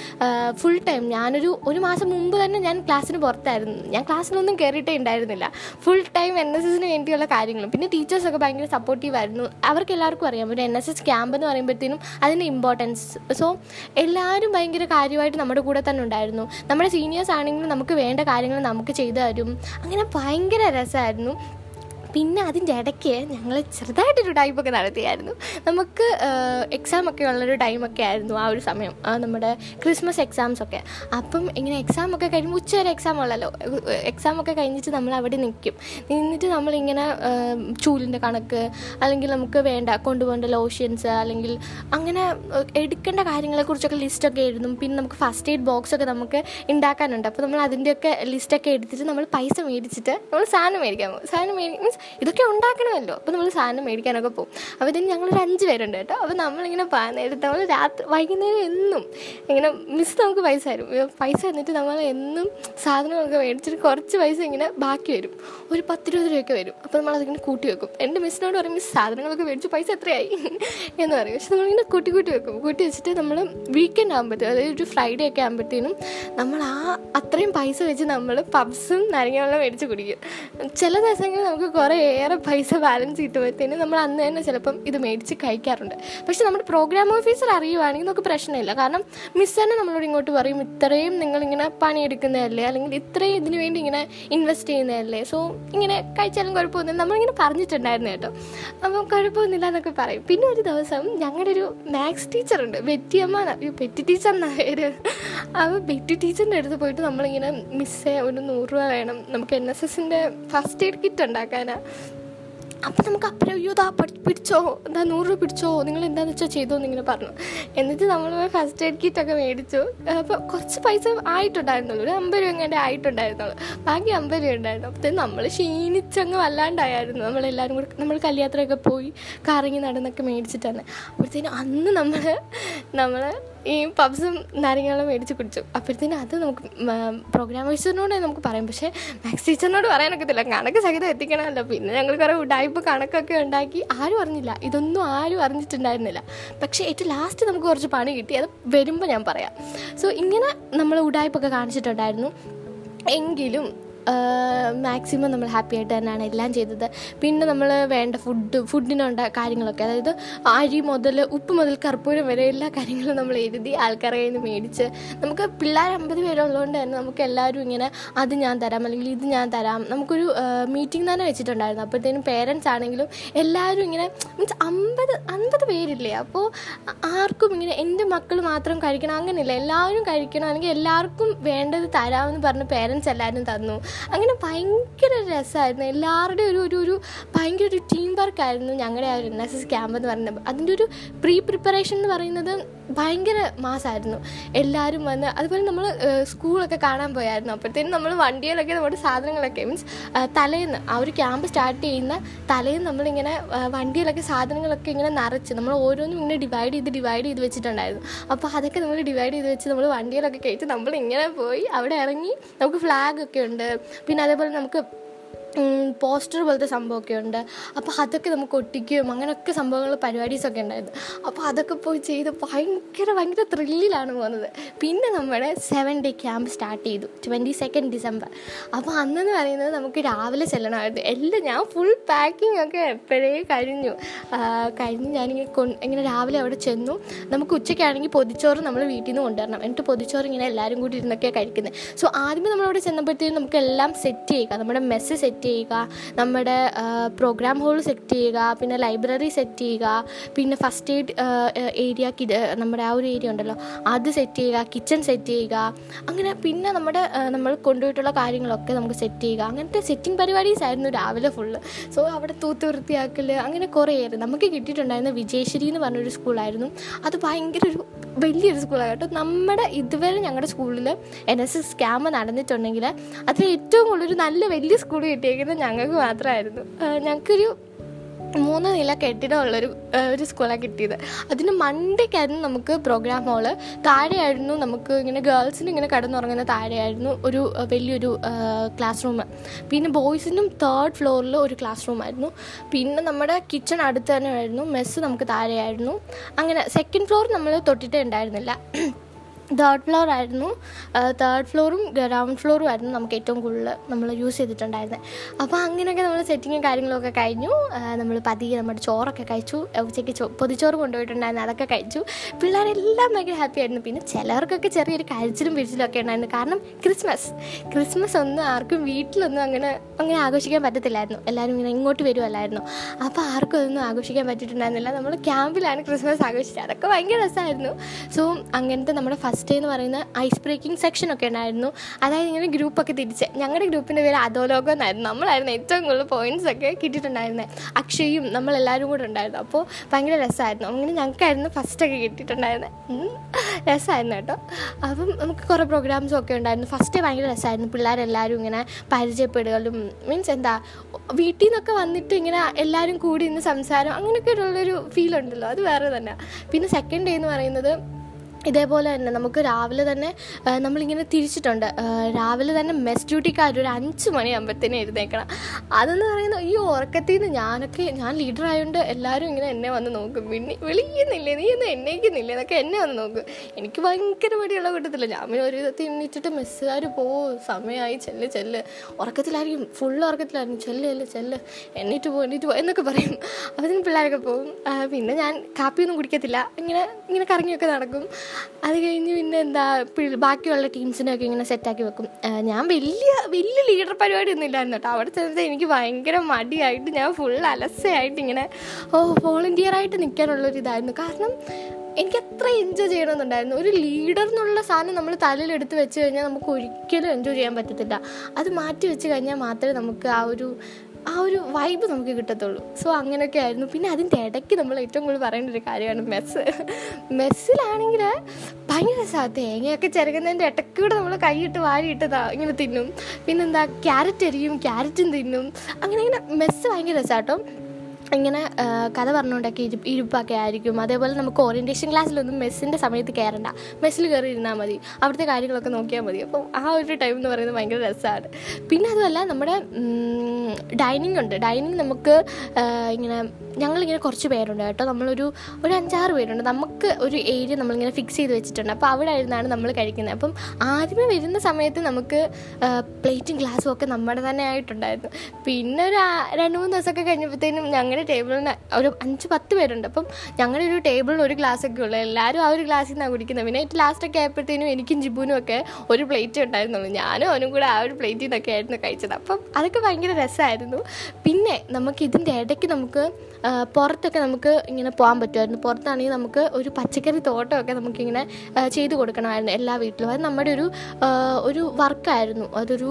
ഫുൾ ടൈം ഞാനൊരു ഒരു മാസം മുമ്പ് തന്നെ ഞാൻ ക്ലാസ്സിന് പുറത്തായിരുന്നു. ഞാൻ ക്ലാസ്സിലൊന്നും കയറിയിട്ടേ ഉണ്ടായിരുന്നില്ല. ഫുൾ ടൈം എൻ എസ് എസിന് വേണ്ടിയുള്ള കാര്യങ്ങളും. പിന്നെ ടീച്ചേഴ്സൊക്കെ ഭയങ്കര സപ്പോർട്ടീവ് ആയിരുന്നു. അവർക്ക് എല്ലാവർക്കും അറിയാം. ഒരു എൻ എസ് എസ് ക്യാമ്പ് എന്ന് പറയുമ്പോഴത്തേനും അതിന്റെ ഇമ്പോർട്ടൻസ് സോ എല്ലാവരും ഭയങ്കര കാര്യമായിട്ട് നമ്മുടെ കൂടെ തന്നെ ഉണ്ടായിരുന്നു. നമ്മുടെ സീനിയേഴ്സ് ആണെങ്കിലും നമുക്ക് വേണ്ട കാര്യങ്ങൾ നമുക്ക് ചെയ്തു തരും. അങ്ങനെ ഭയങ്കര രസമായിരുന്നു. പിന്നെ അതിന്റെ ഇടയ്ക്ക് ഞങ്ങൾ ചെറുതായിട്ടൊരു ടൈപ്പൊക്കെ നടത്തിയായിരുന്നു. നമുക്ക് എക്സാം ഒക്കെ ഉള്ളൊരു ടൈമൊക്കെ ആയിരുന്നു ആ ഒരു സമയം. നമ്മുടെ ക്രിസ്മസ് എക്സാംസ് ഒക്കെ. അപ്പം ഇങ്ങനെ എക്സാം ഒക്കെ കഴിയുമ്പോൾ ഉച്ച വരെ എക്സാം ഉള്ളല്ലോ. എക്സാം ഒക്കെ കഴിഞ്ഞിട്ട് നമ്മൾ അവിടെ നിൽക്കും. നിന്നിട്ട് നമ്മളിങ്ങനെ ചൂലിന്റെ കണക്ക് അല്ലെങ്കിൽ നമുക്ക് വേണ്ട കൊണ്ടുപോകേണ്ട ലോഷൻസ് അല്ലെങ്കിൽ അങ്ങനെ എടുക്കേണ്ട കാര്യങ്ങളെക്കുറിച്ചൊക്കെ ലിസ്റ്റൊക്കെ എഴുതും. പിന്നെ നമുക്ക് ഫസ്റ്റ് എയ്ഡ് ബോക്സ് ഒക്കെ നമുക്ക് ഉണ്ടാക്കാനുണ്ട് അപ്പോൾ നമ്മൾ അതിന്റെയൊക്കെ ലിസ്റ്റൊക്കെ എടുത്തിട്ട് നമ്മൾ പൈസ മേടിച്ചിട്ട് നമ്മൾ സാധനം മേടിക്കാൻ സാധനം മേടി മീൻസ് ഇതൊക്കെ ഉണ്ടാക്കണമല്ലോ. അപ്പോൾ നമ്മൾ സാധനം മേടിക്കാനൊക്കെ പോകും. അപ്പോൾ ഇതിന് ഞങ്ങളൊരു അഞ്ച് പേരുണ്ട് കേട്ടോ. അപ്പോൾ നമ്മളിങ്ങനെ നേരത്തെ നമ്മൾ രാത്രി വൈകുന്നേരം എന്നും ഇങ്ങനെ മിസ് നമുക്ക് പൈസ തരും. പൈസ തന്നിട്ട് നമ്മൾ എന്നും സാധനങ്ങളൊക്കെ മേടിച്ചിട്ട് കുറച്ച് പൈസ ഇങ്ങനെ ബാക്കി വരും. ഒരു പത്തിരുപത് രൂപയൊക്കെ വരും. അപ്പോൾ നമ്മളതിങ്ങനെ കൂട്ടി വെക്കും. എന്റെ മിസ്സിനോട് പറയും മിസ് സാധനങ്ങളൊക്കെ മേടിച്ച് പൈസ എത്രയായി? എന്ന് പറയും. പക്ഷെ നമ്മളിങ്ങനെ കൂട്ടി കൂട്ടി വെക്കും. കൂട്ടി വെച്ചിട്ട് നമ്മൾ വീക്കെൻഡ് ആകുമ്പോഴത്തേക്കും അതായത് ഒരു ഫ്രൈഡേ ഒക്കെ ആകുമ്പോഴത്തേനും നമ്മൾ ആ അത്രയും പൈസ വെച്ച് നമ്മൾ പബ്സും നാരങ്ങ മേടിച്ച് കുടിക്കും. ചില ദിവസങ്ങളിൽ നമുക്ക് കുറേ ഏറെ പൈസ ബാലൻസ് കിട്ടുമ്പോഴത്തേനും നമ്മൾ അന്ന് തന്നെ ചിലപ്പം ഇത് മേടിച്ച് കഴിക്കാറുണ്ട്. പക്ഷെ നമ്മുടെ പ്രോഗ്രാം ഓഫീസർ അറിയുവാണെങ്കിൽ നമുക്ക് പ്രശ്നമില്ല. കാരണം മിസ് തന്നെ നമ്മളോട് ഇങ്ങോട്ട് പറയും ഇത്രയും നിങ്ങളിങ്ങനെ പണിയെടുക്കുന്നതല്ലേ? അല്ലെങ്കിൽ ഇത്രയും ഇതിനു വേണ്ടി ഇങ്ങനെ ഇൻവെസ്റ്റ് ചെയ്യുന്നതല്ലേ? സോ ഇങ്ങനെ കഴിച്ചാലും കുഴപ്പമൊന്നുമില്ല നമ്മളിങ്ങനെ പറഞ്ഞിട്ടുണ്ടായിരുന്നു കേട്ടോ. അപ്പം കുഴപ്പമൊന്നുമില്ല എന്നൊക്കെ പറയും. പിന്നെ ഒരു ദിവസം ഞങ്ങളുടെ ഒരു മാത്സ് ടീച്ചറുണ്ട് ബെറ്റിയമ്മ ബെറ്റി ടീച്ചർ എന്നാ? പേര്? അപ്പോൾ ബെറ്റി ടീച്ചറിന്റെ അടുത്ത് പോയിട്ട് നമ്മളിങ്ങനെ മിസ്സേ ഒരു നൂറ് രൂപ വേണം. നമുക്ക് എൻ എസ് എസിന്റെ ഫസ്റ്റ് എയ്ഡ് കിറ്റ് ഉണ്ടാക്കാനാ. അപ്പം നമുക്ക് അപ്പുറം അയ്യോ ദാ പിടിച്ചോ എന്താ നൂറ് രൂപ പിടിച്ചോ നിങ്ങൾ എന്താണെന്ന് വെച്ചാൽ ചെയ്തോ എന്നിങ്ങനെ പറഞ്ഞു. എന്നിട്ട് നമ്മൾ ഫസ്റ്റ് എയ്ഡ് കിറ്റ് ഒക്കെ മേടിച്ചു. അപ്പോൾ കുറച്ച് പൈസ ആയിട്ടുണ്ടായിരുന്നുള്ളൂ. ഒരു അമ്പത് രൂപ എങ്ങനെ ആയിട്ടുണ്ടായിരുന്നുള്ളൂ. ബാക്കി അമ്പത് രൂപ ഉണ്ടായിരുന്നു. അപ്പോഴത്തേക്കും നമ്മൾ ക്ഷീണിച്ചങ്ങ് വല്ലാണ്ടായിരുന്നു. നമ്മളെല്ലാവരും കൂടെ നമ്മൾ കല്യാത്രയൊക്കെ പോയി കറങ്ങി നടന്നൊക്കെ മേടിച്ചിട്ടാണ്. അപ്പോഴത്തേനും അന്ന് നമ്മൾ നമ്മൾ ഈ പബ്സും നാരങ്ങളും മേടിച്ച് കുടിച്ചു. അപ്പോഴത്തേനും അത് നമുക്ക് പ്രോഗ്രാമേഴ്സിനോട് നമുക്ക് പറയാം. പക്ഷേ മാത്സ് ടീച്ചറിനോട് പറയാനൊക്കത്തില്ല. കണക്ക് സഹിതം എത്തിക്കണമല്ലോ. പിന്നെ ഞങ്ങൾ കുറേ ഉടായ്പ കണക്കൊക്കെ ഉണ്ടാക്കി. ആരും അറിഞ്ഞില്ല. ഇതൊന്നും ആരും അറിഞ്ഞിട്ടുണ്ടായിരുന്നില്ല. പക്ഷേ ഏറ്റവും ലാസ്റ്റ് നമുക്ക് കുറച്ച് പണി കിട്ടി. അത് വരുമ്പോൾ ഞാൻ പറയാം. സോ ഇങ്ങനെ നമ്മൾ ഉടായ്പൊക്കെ കാണിച്ചിട്ടുണ്ടായിരുന്നു. എങ്കിലും മാക്സിമം നമ്മൾ ഹാപ്പി ആയിട്ട് തന്നെയാണ് എല്ലാം ചെയ്തത്. പിന്നെ നമ്മൾ വേണ്ട ഫുഡ് ഫുഡിനുണ്ട കാര്യങ്ങളൊക്കെ അതായത് അരി മുതൽ ഉപ്പ് മുതൽ കർപ്പൂരം വരെ എല്ലാ കാര്യങ്ങളും നമ്മൾ എഴുതി ആൾക്കാരെ കയ്യിൽ നിന്ന് മേടിച്ച് നമുക്ക് പിള്ളേർ അമ്പത് പേരുള്ളതുകൊണ്ട് തന്നെ നമുക്ക് എല്ലാവരും ഇങ്ങനെ അത് ഞാൻ തരാം അല്ലെങ്കിൽ ഇത് ഞാൻ തരാം നമുക്കൊരു മീറ്റിംഗ് തന്നെ വെച്ചിട്ടുണ്ടായിരുന്നു. അപ്പോഴത്തേനും പേരൻസ് ആണെങ്കിലും എല്ലാവരും ഇങ്ങനെ മീൻസ് അമ്പത് അമ്പത് പേരില്ലേ? അപ്പോൾ ആർക്കും ഇങ്ങനെ എന്റെ മക്കൾ മാത്രം കഴിക്കണം അങ്ങനെയല്ല. എല്ലാവരും കഴിക്കണം അല്ലെങ്കിൽ എല്ലാവർക്കും വേണ്ടത് തരാമെന്ന് പറഞ്ഞ് പേരൻസ് എല്ലാവരും തന്നു. അങ്ങനെ ഭയങ്കര രസമായിരുന്നു. എല്ലാവരുടെയും ഒരു ഒരു ഒരു ഭയങ്കര ഒരു ടീം വർക്കായിരുന്നു ഞങ്ങളുടെ ആ ഒരു എൻ എസ് എസ് ക്യാമ്പ് എന്ന് പറയുന്നത്. അതിന്റെ ഒരു പ്രീ പ്രിപ്പറേഷൻ എന്ന് പറയുന്നത് ഭയങ്കര മാസമായിരുന്നു എല്ലാവരും വന്ന് അതുപോലെ നമ്മൾ സ്കൂളൊക്കെ കാണാൻ പോയായിരുന്നു. അപ്പോഴത്തേനും നമ്മൾ വണ്ടിയിലൊക്കെ നമ്മുടെ സാധനങ്ങളൊക്കെ മീൻസ് തലേന്ന് ആ ഒരു ക്യാമ്പ് സ്റ്റാർട്ട് ചെയ്യുന്ന തലേന്ന് നമ്മളിങ്ങനെ വണ്ടിയിലൊക്കെ സാധനങ്ങളൊക്കെ ഇങ്ങനെ നിറച്ച് നമ്മൾ ഓരോന്നും ഇങ്ങനെ ഡിവൈഡ് ചെയ്ത് ഡിവൈഡ് ചെയ്ത് വെച്ചിട്ടുണ്ടായിരുന്നു. അപ്പോൾ അതൊക്കെ നമ്മൾ ഡിവൈഡ് ചെയ്ത് വെച്ച് നമ്മൾ വണ്ടിയിലൊക്കെ കയറ്റി നമ്മളിങ്ങനെ പോയി അവിടെ ഇറങ്ങി നമുക്ക് ഫ്ലാഗ് ഒക്കെ ഉണ്ട്. പിന്നെ അതേപോലെ നമുക്ക് പോസ്റ്റർ പോലത്തെ സംഭവമൊക്കെ ഉണ്ട് അപ്പോൾ അതൊക്കെ നമുക്ക് ഒട്ടിക്കുകയും അങ്ങനെയൊക്കെ സംഭവങ്ങൾ പരിപാടീസൊക്കെ ഉണ്ടായിരുന്നു. അപ്പോൾ അതൊക്കെ പോയി ചെയ്ത് ഭയങ്കര ഭയങ്കര ത്രില്ലിലാണ് പോകുന്നത്. പിന്നെ നമ്മുടെ സെവൻ ഡേ ക്യാമ്പ് സ്റ്റാർട്ട് ചെയ്തു. ട്വന്റി സെക്കൻഡ് ഡിസംബർ അപ്പോൾ അന്നെന്ന് പറയുന്നത് നമുക്ക് രാവിലെ ചെല്ലണമായിരുന്നു. എല്ലാം ഞാൻ ഫുൾ പാക്കിംഗ് ഒക്കെ എപ്പോഴേ കഴിഞ്ഞു. കഴിഞ്ഞ് ഞാനിങ്ങനെ കൊ ഇങ്ങനെ രാവിലെ അവിടെ ചെന്നു. നമുക്ക് ഉച്ചയ്ക്കാണെങ്കിൽ പൊതിച്ചോറ് നമ്മൾ വീട്ടിൽ നിന്ന് കൊണ്ടുവരണം. എന്നിട്ട് പൊതിച്ചോറ് ഇങ്ങനെ എല്ലാവരും കൂടി ഇരുന്നൊക്കെയാണ് കഴിക്കുന്നത് സോ ആദ്യമേ നമ്മളവിടെ ചെന്നപ്പോഴത്തേക്കും നമുക്ക് എല്ലാം സെറ്റ് ചെയ്യുക നമ്മുടെ മെസ്സ് സെറ്റ് ചെയ്യുക നമ്മുടെ പ്രോഗ്രാം ഹോൾ സെറ്റ് ചെയ്യുക പിന്നെ ലൈബ്രറി സെറ്റ് ചെയ്യുക പിന്നെ ഫസ്റ്റ് എയ്ഡ് ഏരിയ നമ്മുടെ ആ ഒരു ഏരിയ ഉണ്ടല്ലോ അത് സെറ്റ് ചെയ്യുക കിച്ചൺ സെറ്റ് ചെയ്യുക അങ്ങനെ പിന്നെ നമ്മുടെ നമ്മൾ കൊണ്ടുപോയിട്ടുള്ള കാര്യങ്ങളൊക്കെ നമുക്ക് സെറ്റ് ചെയ്യുക. അങ്ങനത്തെ സെറ്റിംഗ് പരിപാടീസ് ആയിരുന്നു രാവിലെ ഫുള്ള് സോ അവിടെ തൂത്ത് വൃത്തിയാക്കൽ അങ്ങനെ കുറേ ആയിരുന്നു നമുക്ക് കിട്ടിയിട്ടുണ്ടായിരുന്ന വിജയശ്രീ എന്ന് പറഞ്ഞൊരു സ്കൂളായിരുന്നു അത് ഭയങ്കര ഒരു വലിയൊരു സ്കൂളാണ് കേട്ടോ നമ്മുടെ ഇതുവരെ ഞങ്ങളുടെ സ്കൂളിൽ എൻ എസ് എസ് ക്യാമ്പ് നടന്നിട്ടുണ്ടെങ്കിൽ അതിൽ ഏറ്റവും കൂടുതൽ ഒരു നല്ല വലിയ സ്കൂൾ കിട്ടിയേക്കുന്നത് ഞങ്ങൾക്ക് മാത്രമായിരുന്നു. ഞങ്ങൾക്കൊരു മൂന്ന് നില കെട്ടിടമുള്ളൊരു ഒരു സ്കൂളാണ് കിട്ടിയത്. അതിന് മണ്ടയ്ക്കായിരുന്നു നമുക്ക് പ്രോഗ്രാം ഹോൾ താഴെയായിരുന്നു നമുക്ക് ഇങ്ങനെ ഗേൾസിന് ഇങ്ങനെ കടന്നുറങ്ങുന്ന താഴെയായിരുന്നു ഒരു വലിയൊരു ക്ലാസ് റൂം പിന്നെ ബോയ്സിനും തേർഡ് ഫ്ലോറിൽ ഒരു ക്ലാസ് റൂം ആയിരുന്നു. പിന്നെ നമ്മുടെ കിച്ചൺ അടുത്ത് തന്നെ ആയിരുന്നു മെസ്സ് നമുക്ക് താഴെയായിരുന്നു. അങ്ങനെ സെക്കൻഡ് ഫ്ലോർ നമ്മൾ തൊട്ടിട്ടേ ഉണ്ടായിരുന്നില്ല. തേർഡ് ഫ്ലോർ ആയിരുന്നു. തേർഡ് ഫ്ലോറും ഗ്രൗണ്ട് ഫ്ലോറും ആയിരുന്നു നമുക്ക് ഏറ്റവും കൂടുതൽ നമ്മൾ യൂസ് ചെയ്തിട്ടുണ്ടായിരുന്നത് അപ്പോൾ അങ്ങനെയൊക്കെ നമ്മൾ സെറ്റിങ്ങും കാര്യങ്ങളൊക്കെ കഴിഞ്ഞു. നമ്മൾ പതിയെ നമ്മുടെ ചോറൊക്കെ കഴിച്ചു. ഉച്ചയ്ക്ക് ചോ പൊതിച്ചോറ് കൊണ്ടുപോയിട്ടുണ്ടായിരുന്നു. അതൊക്കെ കഴിച്ചു. പിള്ളേരെല്ലാം ഭയങ്കര ഹാപ്പി ആയിരുന്നു. പിന്നെ ചിലർക്കൊക്കെ ചെറിയൊരു കരച്ചിലും പിരിച്ചിലും ഒക്കെ ഉണ്ടായിരുന്നു. കാരണം ക്രിസ്മസ്. ക്രിസ്മസ് ഒന്നും ആർക്കും വീട്ടിലൊന്നും അങ്ങനെ അങ്ങനെ ആഘോഷിക്കാൻ പറ്റത്തില്ലായിരുന്നു. എല്ലാവരും ഇങ്ങനെ ഇങ്ങോട്ട് വരുമല്ലായിരുന്നു അപ്പോൾ ആർക്കും ഒന്നും ആഘോഷിക്കാൻ പറ്റിയിട്ടുണ്ടായിരുന്നില്ല. നമ്മൾ ക്യാമ്പിലാണ് ക്രിസ്മസ് ആഘോഷിച്ചത്. അതൊക്കെ ഭയങ്കര രസമായിരുന്നു സോ അങ്ങനത്തെ നമ്മുടെ ഫസ്റ്റ് ഡേ എന്ന് പറയുന്ന ഐസ് ബ്രേക്കിംഗ് സെക്ഷൻ ഒക്കെ ഉണ്ടായിരുന്നു. അതായത് ഇങ്ങനെ ഗ്രൂപ്പൊക്കെ തിരിച്ച്. ഞങ്ങളുടെ ഗ്രൂപ്പിന്റെ പേര് അധോലോകം എന്നായിരുന്നു. നമ്മളായിരുന്നു ഏറ്റവും കൂടുതൽ പോയിന്റ്സ് ഒക്കെ കിട്ടിയിട്ടുണ്ടായിരുന്നത് അക്ഷയും നമ്മളെല്ലാവരും കൂടെ ഉണ്ടായിരുന്നു. അപ്പോൾ ഭയങ്കര രസമായിരുന്നു അങ്ങനെ ഞങ്ങൾക്കായിരുന്നു ഫസ്റ്റൊക്കെ കിട്ടിയിട്ടുണ്ടായിരുന്നത്. രസമായിരുന്നു കേട്ടോ. അപ്പം നമുക്ക് കുറേ പ്രോഗ്രാംസും ഒക്കെ ഉണ്ടായിരുന്നു. ഫസ്റ്റ് ഭയങ്കര രസമായിരുന്നു പിള്ളേരെല്ലാവരും ഇങ്ങനെ പരിചയപ്പെടുകയും മീൻസ് എന്താ വീട്ടിൽ നിന്നൊക്കെ വന്നിട്ട് ഇങ്ങനെ എല്ലാവരും കൂടി ഇന്ന് സംസാരം അങ്ങനെയൊക്കെ ഉള്ളൊരു ഫീൽ ഉണ്ടല്ലോ. അത് വേറെ തന്നെ. പിന്നെ സെക്കൻഡ് ഡേ എന്ന് പറയുന്നത് ഇതേപോലെ തന്നെ നമുക്ക് രാവിലെ തന്നെ നമ്മളിങ്ങനെ തിരിച്ചിട്ടുണ്ട്. രാവിലെ തന്നെ മെസ് ഡ്യൂട്ടിക്കാർ ഒരു അഞ്ച് മണിയാകുമ്പോഴത്തേനും എഴുന്നേക്കണം. അതെന്ന് പറയുന്നത് ഈ ഉറക്കത്തിൽ നിന്ന് ഞാനൊക്കെ ഞാൻ ലീഡർ ആയതുകൊണ്ട് എല്ലാവരും ഇങ്ങനെ എന്നെ വന്ന് നോക്കും. പിന്നെ വിളിക്കുന്നില്ലേ നീ ഒന്നും എന്നേക്കുന്നില്ല എന്നൊക്കെ എന്നെ വന്ന് നോക്കും. എനിക്ക് ഭയങ്കര മടിയുള്ള കൂട്ടത്തില്ല ഞാൻ പിന്നെ ഒരു വിധത്തിൽ എണ്ണിച്ചിട്ട് മെസ്സുകാർ പോ സമയമായി ചെല്ല് ചെല്ല്. ഉറക്കത്തിലായിരിക്കും. ഫുൾ ഉറക്കത്തിലായിരിക്കും. ചെല്ല് ചെല്ല് ചെല്ല്. എണ്ണിട്ട് പോ എണ്ണിട്ട് പോ എന്നൊക്കെ പറയും. അപ്പം പിള്ളേരൊക്കെ പോകും പിന്നെ ഞാൻ കാപ്പിയൊന്നും കുടിക്കത്തില്ല. ഇങ്ങനെ ഇങ്ങനെ കറങ്ങിയൊക്കെ നടക്കും. അത് കഴിഞ്ഞ് പിന്നെ എന്താ ബാക്കിയുള്ള ടീംസിനെയൊക്കെ ഇങ്ങനെ സെറ്റാക്കി വെക്കും. ഞാൻ വലിയ വലിയ ലീഡർ പരിപാടി ഒന്നും ഇല്ലായിരുന്നു കേട്ടോ. അവിടെ ചെന്നത് എനിക്ക് ഭയങ്കര മടിയായിട്ട് ഞാൻ ഫുൾ അലസയായിട്ട് ഇങ്ങനെ ഓ വോളണ്ടിയർ ആയിട്ട് നിൽക്കാനുള്ളൊരു ഇതായിരുന്നു. കാരണം എനിക്ക് അത്ര എൻജോയ് ചെയ്യണമെന്നുണ്ടായിരുന്നു. ഒരു ലീഡർ എന്നുള്ള സാധനം നമ്മൾ തലയിലെടുത്ത് വെച്ച് കഴിഞ്ഞാൽ നമുക്ക് ഒരിക്കലും എൻജോയ് ചെയ്യാൻ പറ്റത്തില്ല. അത് മാറ്റി വെച്ച് കഴിഞ്ഞാൽ മാത്രമേ നമുക്ക് ആ ഒരു ആ ഒരു വൈബ് നമുക്ക് കിട്ടത്തുള്ളൂ. സോ അങ്ങനെയൊക്കെ ആയിരുന്നു. പിന്നെ അതിന്റെ ഇടയ്ക്ക് നമ്മൾ ഏറ്റവും കൂടുതൽ പറയേണ്ട ഒരു കാര്യമാണ് മെസ്സ് മെസ്സിലാണെങ്കിൽ ഭയങ്കര തേങ്ങയൊക്കെ ചിരകുന്നതിന്റെ ഇടയ്ക്കൂടെ നമ്മൾ കൈയിട്ട് വാരിയിട്ട് ഇങ്ങനെ തിന്നും. പിന്നെന്താ ക്യാരറ്റ് എരിയും ക്യാരറ്റും തിന്നും. അങ്ങനെ ഇങ്ങനെ മെസ്സ് ഭയങ്കര രസമാട്ടോ ഇങ്ങനെ കഥ പറഞ്ഞുകൊണ്ടൊക്കെ ഇരി ഇരിപ്പൊക്കെ ആയിരിക്കും. അതേപോലെ നമുക്ക് ഓറിയന്റേഷൻ ക്ലാസ്സിലൊന്നും മെസ്സിന്റെ സമയത്ത് കയറണ്ട മെസ്സിൽ കയറി ഇരുന്നാൽ മതി. അവിടുത്തെ കാര്യങ്ങളൊക്കെ നോക്കിയാൽ മതി. അപ്പോൾ ആ ഒരു ടൈം എന്ന് പറയുന്നത് ഭയങ്കര രസമാണ് പിന്നെ അതുമല്ല നമ്മുടെ ഡൈനിങ് ഉണ്ട്. ഡൈനിങ് നമുക്ക് ഇങ്ങനെ ഞങ്ങളിങ്ങനെ കുറച്ച് പേരുണ്ട് കേട്ടോ. നമ്മളൊരു ഒരു അഞ്ചാറ് പേരുണ്ട്. നമുക്ക് ഒരു ഏരിയ നമ്മളിങ്ങനെ ഫിക്സ് ചെയ്ത് വെച്ചിട്ടുണ്ട്. അപ്പോൾ അവിടെ ഇരുന്നാണ് നമ്മൾ കഴിക്കുന്നത് അപ്പം ആദ്യമേ വരുന്ന സമയത്ത് നമുക്ക് പ്ലേറ്റും ഗ്ലാസ്സും ഒക്കെ നമ്മുടെ തന്നെ ആയിട്ടുണ്ടായിരുന്നു. പിന്നെ ഒരു രണ്ട് മൂന്ന് ദിവസമൊക്കെ കഴിഞ്ഞപ്പോഴത്തേനും ഞങ്ങളുടെ ടേബിളിന് ഒരു അഞ്ച് പത്ത് പേരുണ്ട്. അപ്പം ഞങ്ങളുടെ ഒരു ടേബിളിൽ ഒരു ഗ്ലാസ് ഒക്കെ ഉള്ളു. എല്ലാവരും ആ ഒരു ഗ്ലാസ്സിൽ നിന്നാണ് കുടിക്കുന്നത്. പിന്നെ ഏറ്റവും ലാസ്റ്റൊക്കെ ആയപ്പോഴത്തേനും എനിക്കും ജിബുനും ഒക്കെ ഒരു പ്ലേറ്റ് ഉണ്ടായിരുന്നുള്ളൂ. ഞാനും അവനും കൂടെ ആ ഒരു പ്ലേറ്റിൽ നിന്നൊക്കെ ആയിരുന്നു കഴിച്ചത്. അപ്പം അതൊക്കെ ഭയങ്കര രസമായിരുന്നു. പിന്നെ നമുക്ക് ഇതിന്റെ ഇടയ്ക്ക് നമുക്ക് പുറത്തൊക്കെ നമുക്ക് ഇങ്ങനെ പോകാൻ പറ്റുമായിരുന്നു. പുറത്താണെങ്കിൽ നമുക്ക് ഒരു പച്ചക്കറി തോട്ടമൊക്കെ നമുക്കിങ്ങനെ ചെയ്തു കൊടുക്കണമായിരുന്നു എല്ലാ വീട്ടിലും. അത് നമ്മുടെ ഒരു ഒരു വർക്കായിരുന്നു അതൊരു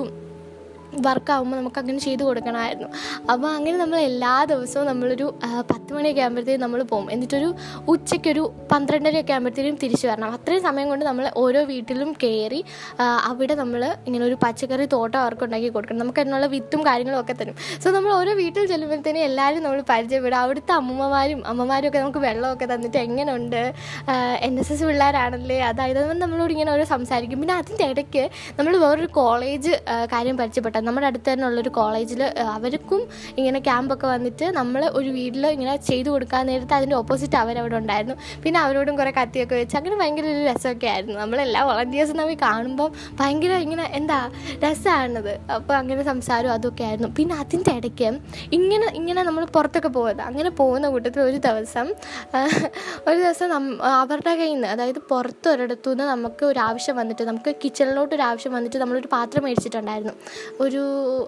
വർക്കാവുമ്പോൾ നമുക്ക് അങ്ങനെ ചെയ്ത് കൊടുക്കണമായിരുന്നു. അപ്പോൾ അങ്ങനെ നമ്മൾ എല്ലാ ദിവസവും നമ്മളൊരു പത്ത് മണിയൊക്കെ ആകുമ്പോഴത്തേക്കും നമ്മൾ പോകും എന്നിട്ടൊരു ഉച്ചയ്ക്കൊരു പന്ത്രണ്ടരയൊക്കെ ആകുമ്പോഴത്തേക്കും തിരിച്ചു വരണം. അത്രയും സമയം കൊണ്ട് നമ്മൾ ഓരോ വീട്ടിലും കയറി അവിടെ നമ്മൾ ഇങ്ങനെ ഒരു പച്ചക്കറി തോട്ടം അവർക്ക് ഉണ്ടാക്കി കൊടുക്കണം. നമുക്ക് അതിനുള്ള വിത്തും കാര്യങ്ങളും ഒക്കെ തരും. സോ നമ്മൾ ഓരോ വീട്ടിൽ ചെല്ലുമ്പോഴത്തേനും എല്ലാവരും നമ്മൾ പരിചയപ്പെടും. അവിടുത്തെ അമ്മമാരും അമ്മമാരും ഒക്കെ നമുക്ക് വെള്ളമൊക്കെ തന്നിട്ട് എങ്ങനെയുണ്ട് എൻ എസ് എസ് പിള്ളേരാണല്ലേ? അതായത് നമ്മളോട് ഇങ്ങനെ ഓരോ സംസാരിക്കും. പിന്നെ അതിന്റെ ഇടയ്ക്ക് നമ്മൾ വേറൊരു കോളേജ് കാര്യം പരിചയപ്പെട്ട. നമ്മുടെ അടുത്ത് തന്നെ ഉള്ളൊരു കോളേജിൽ അവർക്കും ഇങ്ങനെ ക്യാമ്പൊക്കെ വന്നിട്ട് നമ്മൾ ഒരു വീട്ടിൽ ഇങ്ങനെ ചെയ്തു കൊടുക്കാൻ നേരത്തെ അതിന്റെ ഓപ്പോസിറ്റ് അവരവിടെ ഉണ്ടായിരുന്നു. പിന്നെ അവരോടും കുറേ കത്തിയൊക്കെ വെച്ച് അങ്ങനെ ഭയങ്കര ഒരു രസമൊക്കെ ആയിരുന്നു. നമ്മളെല്ലാ വളണ്ടിയേഴ്സും തമ്മിൽ കാണുമ്പോൾ ഭയങ്കര ഇങ്ങനെ എന്താ രസമാണത് അപ്പോൾ അങ്ങനെ സംസാരവും അതൊക്കെ ആയിരുന്നു. പിന്നെ അതിന്റെ ഇടയ്ക്ക് ഇങ്ങനെ ഇങ്ങനെ നമ്മൾ പുറത്തൊക്കെ പോകുന്നത് അങ്ങനെ പോകുന്ന കൂട്ടത്തിൽ ഒരു ദിവസം ഒരു ദിവസം അവരുടെ കയ്യിൽ നിന്ന് അതായത് പുറത്ത് ഒരിടത്തു നിന്ന് നമുക്ക് ഒരു ആവശ്യം വന്നിട്ട് നമുക്ക് കിച്ചണിലോട്ട് ഒരു ആവശ്യം വന്നിട്ട് നമ്മളൊരു പാത്രം മേടിച്ചിട്ടുണ്ടായിരുന്നു. ഒരു ഒരു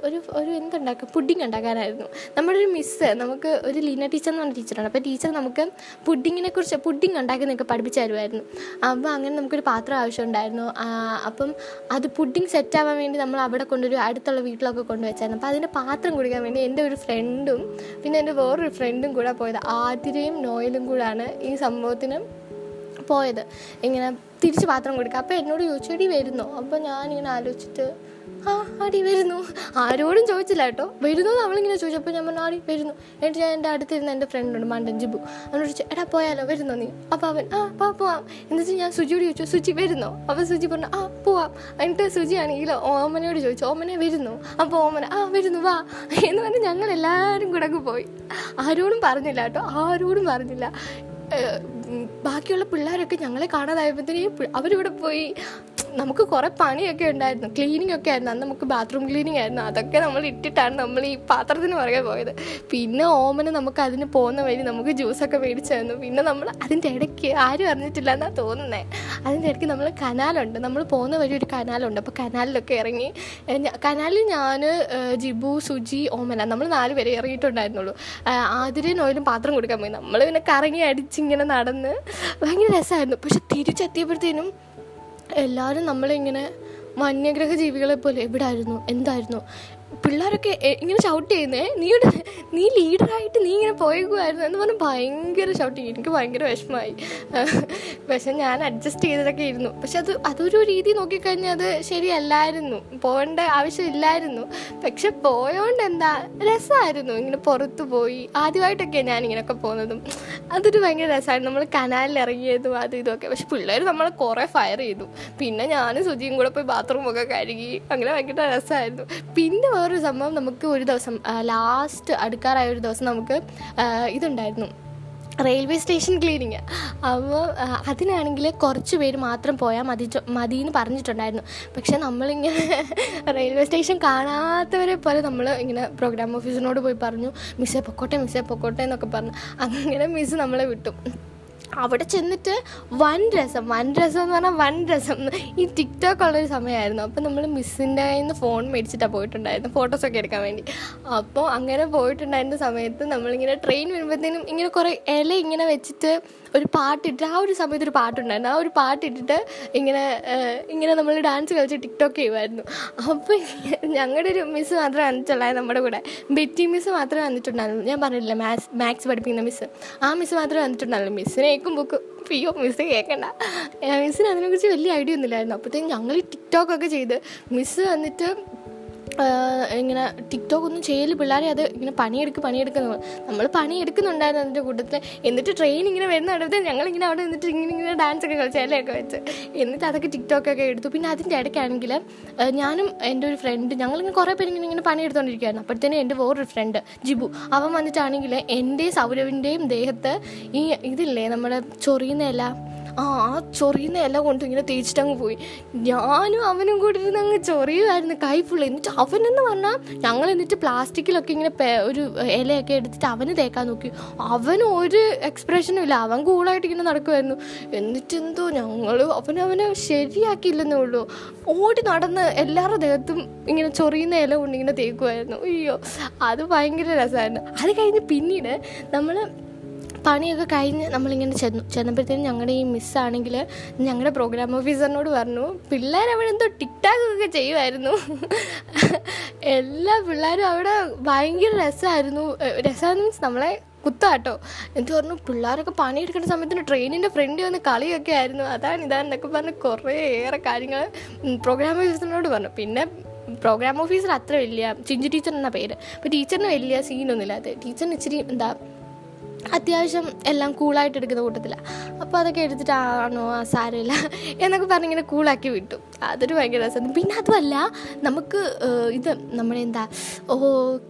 ഒരു ഒരു എന്തുണ്ടാക്കുക പുഡിങ് ഉണ്ടാക്കാനായിരുന്നു. നമ്മുടെ ഒരു മിസ്സ് നമുക്ക് ഒരു ലീന ടീച്ചർ എന്ന് പറഞ്ഞ ടീച്ചറാണ് അപ്പോൾ ടീച്ചർ നമുക്ക് പുഡിങ്ങിനെ കുറിച്ച് പുഡിങ് ഉണ്ടാക്കുന്നതൊക്കെ പഠിപ്പിച്ചു തരുമായിരുന്നു. അപ്പോൾ അങ്ങനെ നമുക്കൊരു പാത്രം ആവശ്യമുണ്ടായിരുന്നു. അപ്പം അത് പുഡിങ് സെറ്റാവാൻ വേണ്ടി നമ്മൾ അവിടെ കൊണ്ടൊരു അടുത്തുള്ള വീട്ടിലൊക്കെ കൊണ്ടുവച്ചായിരുന്നു. അപ്പോൾ അതിന്റെ പാത്രം കുടിക്കാൻ വേണ്ടി എന്റെ ഒരു ഫ്രണ്ടും പിന്നെ എന്റെ വേറൊരു ഫ്രണ്ടും കൂടെ പോയത്. ആതിരയും നോയലും കൂടാണ് ഈ സംഭവത്തിന് പോയത്. ഇങ്ങനെ തിരിച്ച് പാത്രം കൊടുക്കുക. അപ്പോൾ എന്നോട് ചോദിച്ചു എടി വരുന്നു? അപ്പോൾ ഞാനിങ്ങനെ ആലോചിച്ചിട്ട് ആ അടി വരുന്നു. ആരോടും ചോദിച്ചില്ല കേട്ടോ. വരുന്നു അവളിങ്ങനെ ചോദിച്ചപ്പോൾ ഞാൻ പറഞ്ഞു ആടി വരുന്നു. എന്നിട്ട് ഞാൻ എന്റെ അടുത്തിരുന്ന എന്റെ ഫ്രണ്ടുണ്ട് മണ്ടൻ ജിബു അവനോട് ചോദിച്ചു എടാ പോയാലോ? വരുന്നോ നീ? അപ്പോൾ അവൻ ആ പാ പോവാം. എന്നിട്ട് ഞാൻ സുജിയോട് ചോദിച്ചു സുജി വരുന്നോ? അപ്പോൾ സുജി പറഞ്ഞു ആ പോവാം. എന്നിട്ട് സുജി ആണെങ്കിൽ ഓമനയോട് ചോദിച്ചു ഓമനെ വരുന്നു? അപ്പോൾ ഓമന ആ വരുന്നു വാ. എന്ന് പറഞ്ഞ് ഞങ്ങൾ എല്ലാവരും കൂടെ പോയി. ആരോടും പറഞ്ഞില്ല കേട്ടോ. ആരോടും പറഞ്ഞില്ല. ബാക്കിയുള്ള പിള്ളേരൊക്കെ ഞങ്ങളെ കാണാതായപ്പോഴത്തേനും അവരിവിടെ പോയി നമുക്ക് കുറേ പണിയൊക്കെ ഉണ്ടായിരുന്നു. ക്ലീനിങ് ഒക്കെ ആയിരുന്നു. അന്ന് നമുക്ക് ബാത്റൂം ക്ലീനിങ് ആയിരുന്നു. അതൊക്കെ നമ്മൾ ഇട്ടിട്ടാണ് നമ്മൾ ഈ പാത്രത്തിന് പുറകെ പോയത്. പിന്നെ ഓമന് നമുക്ക് അതിന് പോകുന്ന വഴി നമുക്ക് ജ്യൂസൊക്കെ മേടിച്ചു തന്നു. പിന്നെ നമ്മൾ അതിന്റെ ഇടയ്ക്ക് ആരും അറിഞ്ഞിട്ടില്ല എന്നാണ് തോന്നുന്നത് അതിന്റെ ഇടയ്ക്ക് നമ്മൾ കനാലുണ്ട്. നമ്മൾ പോകുന്ന വഴി ഒരു കനാലുണ്ട്. അപ്പോൾ കനാലിലൊക്കെ ഇറങ്ങി കനാലിൽ ഞാൻ ജിബു സുജി ഓമന നമ്മൾ നാല് പേരെ ഇറങ്ങിയിട്ടുണ്ടായിരുന്നുള്ളൂ. ആതിരയും ഓയിലും പാത്രം കൊടുക്കാൻ പോയി. നമ്മൾ പിന്നെ കറങ്ങി അടിച്ചിങ്ങനെ നടന്ന് ഭയങ്കര രസമായിരുന്നു. പക്ഷെ തിരിച്ചെത്തിയപ്പോഴത്തേനും എല്ലാവരും നമ്മളിങ്ങനെ വന്യഗ്രഹ ജീവികളെ പോലെ എവിടായിരുന്നു? എന്തായിരുന്നു? പിള്ളേരൊക്കെ ഇങ്ങനെ ഷൗട്ട് ചെയ്യുന്നേ നീയുടെ നീ ലീഡറായിട്ട് നീ ഇങ്ങനെ പോയേക്കുമായിരുന്നു എന്ന് പറഞ്ഞ് ഭയങ്കര ഷൗട്ട് ചെയ്യും. എനിക്ക് ഭയങ്കര വിഷമമായി. പക്ഷെ ഞാൻ അഡ്ജസ്റ്റ് ചെയ്തതൊക്കെ ഇരുന്നു. പക്ഷെ അത് അതൊരു രീതി നോക്കിക്കഴിഞ്ഞാൽ അത് ശരിയല്ലായിരുന്നു. പോകേണ്ട ആവശ്യമില്ലായിരുന്നു. പക്ഷെ പോയോണ്ട് എന്താ രസമായിരുന്നു ഇങ്ങനെ പുറത്ത് പോയി. ആദ്യമായിട്ടൊക്കെ ഞാൻ ഇങ്ങനെയൊക്കെ പോകുന്നതും. അതൊരു ഭയങ്കര രസമായിരുന്നു നമ്മൾ കനാലിൽ ഇറങ്ങിയതും അത് ഇതൊക്കെ പക്ഷെ പിള്ളേർ നമ്മളെ കുറേ ഫയർ ചെയ്തു. പിന്നെ ഞാനും സുജിയും കൂടെ പോയി ബാത്റൂമൊക്കെ കഴുകി. അങ്ങനെ ഭയങ്കര രസമായിരുന്നു പിന്നെ വേറൊരു സംഭവം നമുക്ക് ഒരു ദിവസം ലാസ്റ്റ് അടുക്കാറായ ഒരു ദിവസം നമുക്ക് ഇതുണ്ടായിരുന്നു. Railway station cleaning. അപ്പോൾ അതിനാണെങ്കിൽ കുറച്ച് പേര് മാത്രം പോയാൽ മതി മതി എന്ന് പറഞ്ഞിട്ടുണ്ടായിരുന്നു. പക്ഷെ നമ്മളിങ്ങനെ റെയിൽവേ സ്റ്റേഷൻ കാണാത്തവരെ പോലെ നമ്മൾ ഇങ്ങനെ പ്രോഗ്രാം ഓഫീസിനോട് പോയി പറഞ്ഞു മിസ്സേ പൊക്കോട്ടെ മിസ്സേ പൊക്കോട്ടെ എന്നൊക്കെ പറഞ്ഞു. അങ്ങനെ മിസ്സ് നമ്മളെ വിട്ടു. അവിടെ ചെന്നിട്ട് വൻ രസം വൻ രസം എന്ന് പറഞ്ഞാൽ വൻ രസം. ഈ ടിക്ടോക്ക് ഉള്ളൊരു സമയമായിരുന്നു അപ്പോൾ നമ്മൾ മിസ്സിന്റെ കയ്യിൽ നിന്ന് ഫോൺ മേടിച്ചിട്ടാണ് പോയിട്ടുണ്ടായിരുന്നു ഫോട്ടോസൊക്കെ എടുക്കാൻ വേണ്ടി. അപ്പോൾ അങ്ങനെ പോയിട്ടുണ്ടായിരുന്ന സമയത്ത് നമ്മളിങ്ങനെ ട്രെയിൻ വരുമ്പോഴത്തേനും ഇങ്ങനെ കുറേ ഇല ഇങ്ങനെ വെച്ചിട്ട് ഒരു പാട്ടിട്ട് ആ ഒരു സമയത്ത് ഒരു പാട്ടുണ്ടായിരുന്നു. ആ ഒരു പാട്ടിട്ടിട്ട് ഇങ്ങനെ ഇങ്ങനെ നമ്മൾ ഡാൻസ് കളിച്ച് ടിക്ടോക്ക് ചെയ്യുമായിരുന്നു. അപ്പോൾ ഞങ്ങളുടെ ഒരു മിസ്സ് മാത്രമേ വന്നിട്ടുള്ളായിരുന്നു നമ്മുടെ കൂടെ. ബെറ്റി മിസ്സ് മാത്രമേ വന്നിട്ടുണ്ടായിരുന്നു. ഞാൻ പറഞ്ഞില്ല മാത്സ് മാത്സ് പഠിപ്പിക്കുന്ന മിസ്സ് ആ മിസ്സ് മാത്രമേ വന്നിട്ടുണ്ടായിരുന്നു. മിസ്സിനെ ബുക്ക് പിയോ മിസ്സ് കേൾക്കണ്ട മിസ്സിന് അതിനെക്കുറിച്ച് വലിയ ഐഡിയ ഒന്നുമില്ലായിരുന്നു. അപ്പോഴത്തേക്കും ഞങ്ങൾ ടിക്ടോക്കൊക്കെ ചെയ്ത് മിസ്സ് വന്നിട്ട് ഇങ്ങനെ ടിക്ടോക്ക് ഒന്നും ചെയ്യൽ പിള്ളേരെ അത് ഇങ്ങനെ പണിയെടുക്ക് പണിയെടുക്കുന്നു നമ്മൾ പണിയെടുക്കുന്നുണ്ടായിരുന്നു അതിന്റെ കൂട്ടത്തിൽ എന്നിട്ട് ട്രെയിൻ ഇങ്ങനെ വരുന്ന അടുത്ത് ഞങ്ങളിങ്ങനെ അവിടെ നിന്നിട്ട് ഇങ്ങനെ ഇങ്ങനെ ഡാൻസ് ഒക്കെ കളിച്ച് ഇലയൊക്കെ വെച്ച്. എന്നിട്ട് അതൊക്കെ ടിക്ടോക്കൊക്കെ എടുത്തു. പിന്നെ അതിന്റെ ഇടയ്ക്കാണെങ്കിൽ ഞാനും എന്റെ ഒരു ഫ്രണ്ട് ഞങ്ങളിങ്ങനെ കുറേ പേര് ഇങ്ങനെ ഇങ്ങനെ പണിയെടുത്തുകൊണ്ടിരിക്കുകയായിരുന്നു അപ്പോഴത്തേനും എന്റെ വേറൊരു ഫ്രണ്ട് ജിബു. അവൻ വന്നിട്ടാണെങ്കിൽ എന്റെ സൗരവിന്റെയും ദേഹത്ത് ഈ ഇതില്ലേ നമ്മുടെ ചൊറിയുന്ന ആ ആ ചൊറിയുന്ന ഇല കൊണ്ട് ഇങ്ങനെ തേച്ചിട്ടങ്ങ് പോയി. ഞാനും അവനും കൂടി ഇരുന്ന് അങ്ങ് ചൊറിയുമായിരുന്നു കൈ എന്നിട്ട് അവനെന്ന് പറഞ്ഞാൽ ഞങ്ങൾ എന്നിട്ട് പ്ലാസ്റ്റിക്കിലൊക്കെ ഇങ്ങനെ ഒരു ഇലയൊക്കെ എടുത്തിട്ട് അവന് തേക്കാൻ നോക്കി. അവന് ഒരു എക്സ്പ്രഷനും ഇല്ല. അവൻ കൂളായിട്ട് ഇങ്ങനെ നടക്കുമായിരുന്നു എന്നിട്ട് എന്തോ ഞങ്ങൾ അവൻ അവനെ ശരിയാക്കിയില്ലെന്നേ ഉള്ളൂ. ഓടി നടന്ന് എല്ലാവരുടെ ദേഹത്തും ഇങ്ങനെ ചൊറിയുന്ന ഇല കൊണ്ട് ഇങ്ങനെ തേക്കുമായിരുന്നു അയ്യോ അത് ഭയങ്കര രസമായിരുന്നു അത് കഴിഞ്ഞ് പിന്നീട് നമ്മൾ പണിയൊക്കെ കഴിഞ്ഞ് നമ്മളിങ്ങനെ ചെന്നു. ചെന്നപ്പോഴത്തേനും ഞങ്ങളുടെ ഈ മിസ്സാണെങ്കിൽ ഞങ്ങളുടെ പ്രോഗ്രാം ഓഫീസറിനോട് പറഞ്ഞു പിള്ളേർ അവിടെ എന്തോ ടിക്ടാക്ക് ഒക്കെ ചെയ്യുമായിരുന്നു എല്ലാ പിള്ളേരും അവിടെ ഭയങ്കര രസമായിരുന്നു രസമായിരുന്നു മീൻസ് നമ്മളെ കുത്താട്ടോ. എന്ത് പറഞ്ഞു പിള്ളേരൊക്കെ പണിയെടുക്കുന്ന സമയത്തിന് ട്രെയിനിന്റെ ഫ്രണ്ട് വന്ന് കളിയൊക്കെ ആയിരുന്നു. അതാണ് ഇതാണെന്നൊക്കെ പറഞ്ഞ് കുറേ ഏറെ കാര്യങ്ങൾ പ്രോഗ്രാം ഓഫീസറിനോട് പറഞ്ഞു. പിന്നെ പ്രോഗ്രാം ഓഫീസർ അത്ര വലിയ ചിഞ്ചു ടീച്ചർ എന്ന പേര്. അപ്പോൾ ടീച്ചറിന് വലിയ സീനൊന്നുമില്ല അത് ടീച്ചറിന് ഇച്ചിരി എന്താ അത്യാവശ്യം എല്ലാം കൂളായിട്ട് എടുക്കുന്ന കൂട്ടത്തില്ല അപ്പോൾ അതൊക്കെ എടുത്തിട്ടാണോ സാരമില്ല. എന്നൊക്കെ പറഞ്ഞിങ്ങനെ കൂളാക്കി വിട്ടു. അതൊരു ഭയങ്കര രസമാണ്. പിന്നെ അതുമല്ല നമുക്ക് ഇത് നമ്മളെന്താ ഓ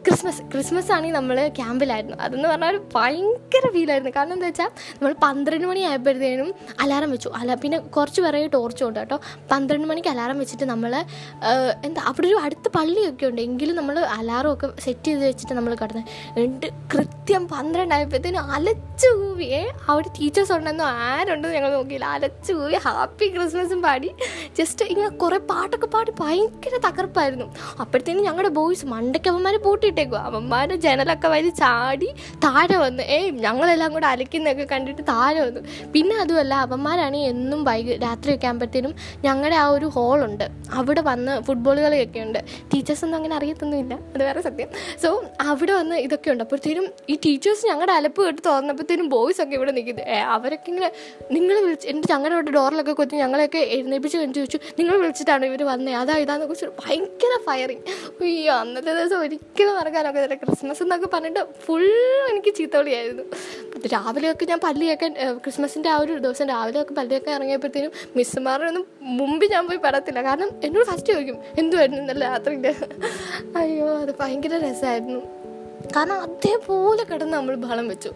ക്രിസ്മസ് ക്രിസ്മസ് ആണെങ്കിൽ നമ്മൾ ക്യാമ്പിലായിരുന്നു. അതെന്ന് പറഞ്ഞാൽ ഒരു ഭയങ്കര ഫീലായിരുന്നു കാരണം എന്താ വെച്ചാൽ നമ്മൾ പന്ത്രണ്ട് മണി ആയപ്പോഴത്തേനും അലാറം വെച്ചു. അല പിന്നെ കുറച്ച് പേരെ ടോർച്ച് ഉണ്ട് കേട്ടോ. പന്ത്രണ്ട് മണിക്ക് അലാറം വെച്ചിട്ട് നമ്മൾ എന്താ അവിടെ ഒരു അടുത്ത പള്ളിയൊക്കെ ഉണ്ട്. എങ്കിലും നമ്മൾ അലാറം ഒക്കെ സെറ്റ് ചെയ്ത് വെച്ചിട്ട് നമ്മൾ കിടന്ന് എന്നിട്ട് കൃത്യം പന്ത്രണ്ടായപ്പോഴത്തേനും അലച്ചു കൂവിയേ അവിടെ ടീച്ചേഴ്സ് ഉണ്ടെന്നോ ആരുണ്ടെന്ന് ഞങ്ങൾ നോക്കിയില്ല. അലച്ചു കൂവി ഹാപ്പി ക്രിസ്മസും പാടി. ജസ്റ്റ് ഇങ്ങനെ കുറേ പാട്ടൊക്കെ പാടി ഭയങ്കര തകർപ്പായിരുന്നു. അപ്പോഴത്തേനും ഞങ്ങളുടെ ബോയ്സ് മണ്ടയ്ക്ക് അവന്മാരെ പൂട്ടിയിട്ടേക്കും അവന്മാരെ ജനലൊക്കെ വരി ചാടി താഴെ വന്നു. ഏയ് ഞങ്ങളെല്ലാം കൂടെ അലക്കുന്നൊക്കെ കണ്ടിട്ട് താഴെ വന്നു. പിന്നെ അതുമല്ല അവന്മാരാണ് എന്നും വൈകി രാത്രിയൊക്കെ ആകുമ്പോഴത്തേനും ഞങ്ങളുടെ ആ ഒരു ഹോളുണ്ട് അവിടെ വന്ന് ഫുട്ബോൾ കളിയൊക്കെ ഉണ്ട്. ടീച്ചേഴ്സൊന്നും അങ്ങനെ അറിയത്തൊന്നുമില്ല. അത് വേറെ സത്യം. സോ അവിടെ വന്ന് ഇതൊക്കെ ഉണ്ട്. അപ്പോഴത്തേനും ഈ ടീച്ചേഴ്സ് ഞങ്ങളുടെ അലപ്പ് കേട്ട് തോന്നപ്പോഴത്തേനും ബോയ്സ് ഒക്കെ ഇവിടെ നിൽക്കുന്നത് അവരൊക്കെ ഇങ്ങനെ നിങ്ങൾ വിളിച്ച് എന്നിട്ട് ഞങ്ങളുടെ ഡോറിലൊക്കെ കൊത്തി ഞങ്ങളെയൊക്കെ എഴുന്നേപ്പിച്ച് കഴിഞ്ഞ് ചോദിച്ചു നിങ്ങൾ വിളിച്ചിട്ടാണോ ഇവർ വന്നത് അതാ ഇതാന്ന് കുറിച്ച് ഭയങ്കര ഫയറിങ് അയ്യോ അന്നത്തെ ദിവസം ഒരിക്കലും മറക്കാനൊക്കെ തരാം ക്രിസ്മസ് എന്നൊക്കെ പറഞ്ഞിട്ട് ഫുൾ എനിക്ക് ചീത്തോളിയായിരുന്നു. രാവിലെയൊക്കെ ഞാൻ പള്ളിയൊക്കെ ക്രിസ്മസിന്റെ ആ ഒരു ദിവസം രാവിലെയൊക്കെ പള്ളിയൊക്കെ ഇറങ്ങിയപ്പോഴത്തേനും മിസ്സുമാരുടെ ഒന്നും മുമ്പ് ഞാൻ പോയി പെടത്തില്ല. കാരണം എന്നോട് ഫസ്റ്റ് ചോദിക്കും എന്തുമായിരുന്നു ഇന്നലെ രാത്രിയിൽ അയ്യോ അത് ഭയങ്കര രസമായിരുന്നു കാരണം അതേപോലെ കിടന്ന് നമ്മൾ ബഹളം വെച്ചു.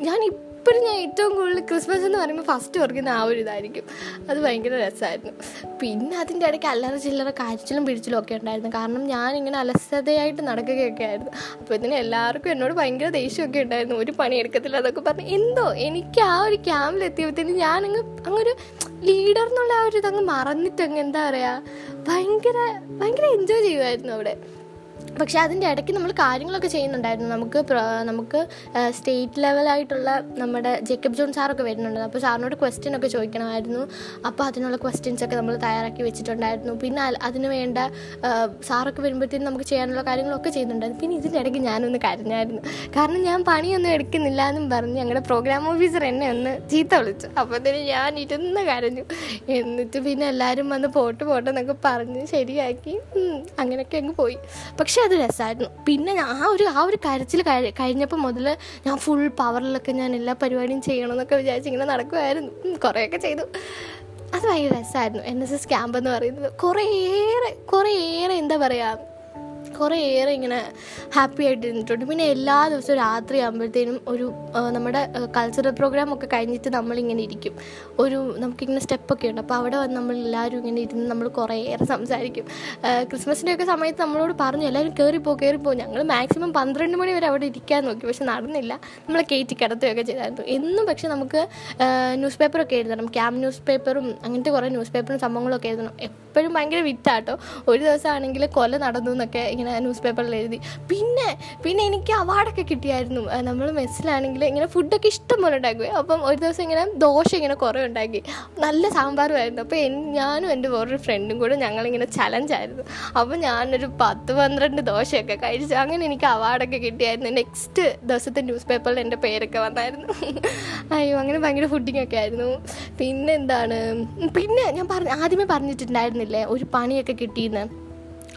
ഞാൻ എപ്പോഴും ഞാൻ ഏറ്റവും കൂടുതൽ ക്രിസ്മസ് എന്ന് പറയുമ്പോൾ ഫസ്റ്റ് ഓർക്കുന്ന ആ ഒരു ഇതായിരിക്കും. അത് ഭയങ്കര രസമായിരുന്നു. പിന്നെ അതിന്റെ ഇടയ്ക്ക് അല്ലറ ചില്ലറ കാഴ്ചയിലും പിടിച്ചിലും ഒക്കെ ഉണ്ടായിരുന്നു. കാരണം ഞാനിങ്ങനെ അലസതയായിട്ട് നടക്കുകയൊക്കെ ആയിരുന്നു. അപ്പോൾ ഇതിന് എല്ലാവർക്കും എന്നോട് ഭയങ്കര ദേഷ്യമൊക്കെ ഉണ്ടായിരുന്നു. ഒരു പണി എടുക്കത്തില്ല അതൊക്കെ പറഞ്ഞ് എന്തോ എനിക്ക് ആ ഒരു ക്യാമ്പിൽ എത്തിയപ്പോഴത്തേന് ഞാനങ്ങ് അങ്ങൊരു ലീഡർ എന്നുള്ള ആ ഒരു ഇതങ്ങ് മറന്നിട്ടങ്ങ് എന്താ പറയുക ഭയങ്കര ഭയങ്കര എൻജോയ് ചെയ്യുമായിരുന്നു അവിടെ. പക്ഷെ അതിന്റെ ഇടയ്ക്ക് നമ്മൾ കാര്യങ്ങളൊക്കെ ചെയ്യുന്നുണ്ടായിരുന്നു. നമുക്ക് നമുക്ക് സ്റ്റേറ്റ് ലെവലായിട്ടുള്ള നമ്മുടെ ജേക്കബ് ജോൺ സാറൊക്കെ വരുന്നുണ്ടായിരുന്നു അപ്പോൾ സാറിനോട് ക്വസ്റ്റ്യൻ ഒക്കെ ചോദിക്കണമായിരുന്നു. അപ്പോൾ അതിനുള്ള ക്വസ്റ്റ്യൻസ് ഒക്കെ നമ്മൾ തയ്യാറാക്കി വെച്ചിട്ടുണ്ടായിരുന്നു. പിന്നെ അതിന് വേണ്ട സാറൊക്കെ വരുമ്പോഴത്തേനും നമുക്ക് ചെയ്യാനുള്ള കാര്യങ്ങളൊക്കെ ചെയ്യുന്നുണ്ടായിരുന്നു. പിന്നെ ഇതിന്റെ ഇടയ്ക്ക് ഞാനൊന്ന് കരഞ്ഞായിരുന്നു. കാരണം ഞാൻ പണിയൊന്നും എടുക്കുന്നില്ല എന്നും പറഞ്ഞ് ഞങ്ങളുടെ പ്രോഗ്രാം ഓഫീസർ എന്നെ ഒന്ന് ചീത്ത വിളിച്ചു. അപ്പോഴത്തേനും ഞാൻ ഇരുന്ന് കരഞ്ഞു. എന്നിട്ട് പിന്നെ എല്ലാവരും വന്ന് പോട്ട് പോട്ടെന്നൊക്കെ പറഞ്ഞ് ശരിയാക്കി. അങ്ങനെയൊക്കെ അങ്ങ് പോയി. പക്ഷെ അത് രസമായിരുന്നു പിന്നെ ഞാൻ ആ ഒരു ആ ഒരു കരച്ചിൽ കഴി- കഴിഞ്ഞപ്പോൾ മുതൽ ഞാൻ ഫുൾ പവറിലൊക്കെ ഞാൻ എല്ലാ പരിപാടിയും ചെയ്യണമെന്നൊക്കെ വിചാരിച്ച് ഇങ്ങനെ നടക്കുമായിരുന്നു കുറേയൊക്കെ ചെയ്തു. അത് ഭയങ്കര രസമായിരുന്നു എൻ എസ് എസ് ക്യാമ്പ് എന്ന് പറയുന്നത്. കുറേയേറെ കുറേയേറെ എന്താ പറയുക കുറേയേറെ ഇങ്ങനെ ഹാപ്പി ആയിട്ട് ഇരുന്നിട്ടുണ്ട് പിന്നെ എല്ലാ ദിവസവും രാത്രി ആകുമ്പോഴത്തേനും ഒരു നമ്മുടെ കൾച്ചറൽ പ്രോഗ്രാം ഒക്കെ കഴിഞ്ഞിട്ട് നമ്മളിങ്ങനെ ഇരിക്കും. ഒരു നമുക്കിങ്ങനെ സ്റ്റെപ്പൊക്കെ ഉണ്ട്. അപ്പോൾ അവിടെ വന്ന് നമ്മൾ എല്ലാവരും ഇങ്ങനെ ഇരുന്ന് നമ്മൾ കുറേയേറെ സംസാരിക്കും. ക്രിസ്മസിന്റെ ഒക്കെ സമയത്ത് നമ്മളോട് പറഞ്ഞു എല്ലാവരും കയറിപ്പോ കയറിപ്പോ ഞങ്ങൾ മാക്സിമം പന്ത്രണ്ട് മണി വരെ അവിടെ ഇരിക്കാൻ നോക്കി. പക്ഷെ നടന്നില്ല. നമ്മൾ കയറ്റി കിടത്തുകയൊക്കെ ചെയ്തായിരുന്നു. എന്നും പക്ഷെ നമുക്ക് ന്യൂസ് പേപ്പറൊക്കെ എഴുതണം. ക്യാമ്പ് ന്യൂസ് പേപ്പറും അങ്ങനത്തെ കുറേ ന്യൂസ് പേപ്പറും സംഭവങ്ങളൊക്കെ എഴുതണം. എപ്പോഴും ഭയങ്കര വിറ്റാട്ടോ. ഒരു ദിവസമാണെങ്കിൽ കൊല നടന്നു എന്നൊക്കെ ഇങ്ങനെ ന്യൂസ് പേപ്പറിൽ എഴുതി. പിന്നെ പിന്നെ എനിക്ക് അവാർഡൊക്കെ കിട്ടിയായിരുന്നു. നമ്മൾ മെസ്സിലാണെങ്കിൽ ഇങ്ങനെ ഫുഡൊക്കെ ഇഷ്ടം പോലെ ഉണ്ടാക്കി. അപ്പം ഒരു ദിവസം ഇങ്ങനെ ദോശ ഇങ്ങനെ കുറേ ഉണ്ടാക്കി. നല്ല സാമ്പാറുമായിരുന്നു. അപ്പോൾ ഞാനും എന്റെ വേറൊരു ഫ്രണ്ടും കൂടെ ഞങ്ങളിങ്ങനെ ചലഞ്ചായിരുന്നു അപ്പോൾ ഞാനൊരു പത്ത് പന്ത്രണ്ട് ദോശയൊക്കെ കഴിച്ചു അങ്ങനെ എനിക്ക് അവാർഡൊക്കെ കിട്ടിയായിരുന്നു. നെക്സ്റ്റ് ദിവസത്തെ ന്യൂസ് പേപ്പറിൽ എന്റെ പേരൊക്കെ വന്നായിരുന്നു. അയ്യോ അങ്ങനെ ഭയങ്കര ഫുഡിങ്ങൊക്കെ ആയിരുന്നു. പിന്നെ എന്താണ്? പിന്നെ ഞാൻ പറഞ്ഞ ആദ്യമേ പറഞ്ഞിട്ടുണ്ടായിരുന്നില്ലേ? ഒരു പണിയൊക്കെ കിട്ടിയെന്ന്.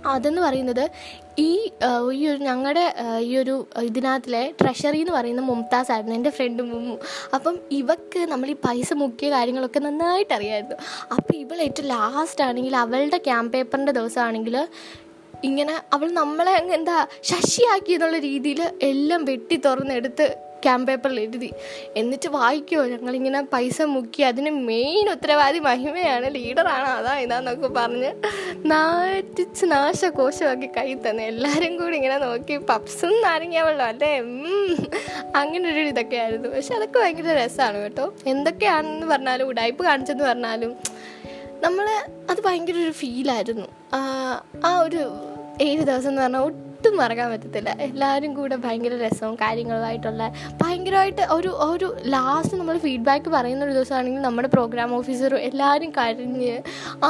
അതെന്ന് പറയുന്നത് ഈ ഈ ഒരു ഞങ്ങളുടെ ഈ ഒരു ഇതിനകത്തിലെ ട്രഷറി എന്ന് പറയുന്ന മുംതാസ് ആയിരുന്നു എന്റെ ഫ്രണ്ട് മുമ്മു അപ്പം ഇവക്ക് നമ്മൾ ഈ പൈസ മുക്കിയ കാര്യങ്ങളൊക്കെ നന്നായിട്ട് അറിയായിരുന്നു. അപ്പോൾ ഇവൾ ഏറ്റവും ലാസ്റ്റ് ആണെങ്കിൽ അവളുടെ ക്യാമ്പ് പേപ്പറിന്റെ ദിവസമാണെങ്കിൽ ഇങ്ങനെ അവൾ നമ്മളെ എന്താ ശശിയാക്കി എന്നുള്ള രീതിയിൽ എല്ലാം വെട്ടി തുറന്നെടുത്ത് ക്യാമ്പ് പേപ്പറിൽ എഴുതി. എന്നിട്ട് വായിക്കുമോ ഞങ്ങളിങ്ങനെ പൈസ മുക്കി അതിന് മെയിൻ ഉത്തരവാദി മഹിമയാണ് ലീഡറാണ് അതാ ഇതാന്നൊക്കെ പറഞ്ഞ് നാറ്റിച്ച് നാശകോശമാക്കി കൈ തന്നെ. എല്ലാവരും കൂടി ഇങ്ങനെ നോക്കി പപ്സും നാരങ്ങ അല്ലേ? അങ്ങനെ ഒരു ഇതൊക്കെ ആയിരുന്നു. പക്ഷെ അതൊക്കെ ഭയങ്കര രസമാണ് കേട്ടോ. എന്തൊക്കെയാണെന്ന് പറഞ്ഞാലും ഉടായ്പ് കാണിച്ചെന്ന് പറഞ്ഞാലും നമ്മൾ അത് ഭയങ്കര ഒരു ഫീലായിരുന്നു ആ ഒരു ഏഴ് ദിവസം എന്ന് പറഞ്ഞാൽ ഒട്ടും മറക്കാൻ പറ്റത്തില്ല. എല്ലാവരും കൂടെ ഭയങ്കര രസവും കാര്യങ്ങളുമായിട്ടുള്ള ഭയങ്കരമായിട്ട് ഒരു ഒരു ലാസ്റ്റ് നമ്മൾ ഫീഡ്ബാക്ക് പറയുന്ന ഒരു ദിവസമാണെങ്കിൽ നമ്മുടെ പ്രോഗ്രാം ഓഫീസറും എല്ലാവരും കരഞ്ഞ്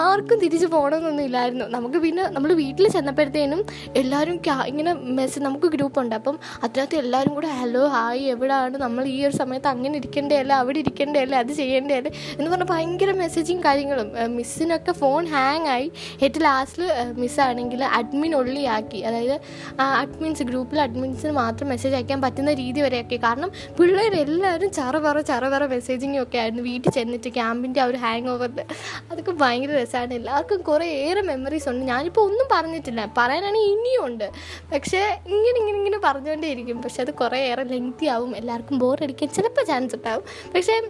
ആർക്കും തിരിച്ചു പോകണമെന്നൊന്നും ഇല്ലായിരുന്നു. നമുക്ക് പിന്നെ നമ്മൾ വീട്ടിൽ ചെന്നപ്പോഴത്തേനും എല്ലാവരും ഇങ്ങനെ മെസ്സേജ് നമുക്ക് ഗ്രൂപ്പുണ്ട് അപ്പം അതിനകത്ത് എല്ലാവരും കൂടെ ഹലോ ഹായ് എവിടെയാണ് നമ്മൾ ഈ ഒരു സമയത്ത് അങ്ങനെ ഇരിക്കേണ്ടതല്ല? അവിടെ ഇരിക്കേണ്ടതല്ല? അത് ചെയ്യേണ്ടതല്ല? എന്ന് പറഞ്ഞാൽ ഭയങ്കര മെസ്സേജും കാര്യങ്ങളും. മിസ്സിനൊക്കെ ഫോൺ ഹാങ് ആയി. ഏറ്റവും ലാസ്റ്റിൽ മിസ്സാണെങ്കിൽ അഡ്മിൻ ഒള്ളിയാക്കി അതായത് അഡ്മിൻസ് ഗ്രൂപ്പിൽ അഡ്മിൻസിന് മാത്രം മെസ്സേജ് അയക്കാൻ പറ്റുന്ന രീതി വരെയൊക്കെ. കാരണം പിള്ളേരെല്ലാവരും ചറവറ ചറവറ മെസ്സേജിങ്ങും ഒക്കെ ആയിരുന്നു വീട്ടിൽ ചെന്നിട്ട് ക്യാമ്പിന്റെ ആ ഒരു ഹാങ് ഓവറിൽ അതൊക്കെ ഭയങ്കര രസമാണ് എല്ലാവർക്കും കുറേ ഏറെ മെമ്മറീസ് ഉണ്ട്. ഞാനിപ്പോൾ ഒന്നും പറഞ്ഞിട്ടില്ല. പറയാനാണെങ്കിൽ ഇനിയും ഉണ്ട്. പക്ഷേ ഇങ്ങനെ ഇങ്ങനെ ഇങ്ങനെ പറഞ്ഞുകൊണ്ടേ ഇരിക്കും പക്ഷെ അത് കുറേ ഏറെ ലെങ്തി ആവും. എല്ലാവർക്കും ബോറടിക്കാൻ ചിലപ്പോൾ ചാൻസ് ഉണ്ടാവും. പക്ഷേ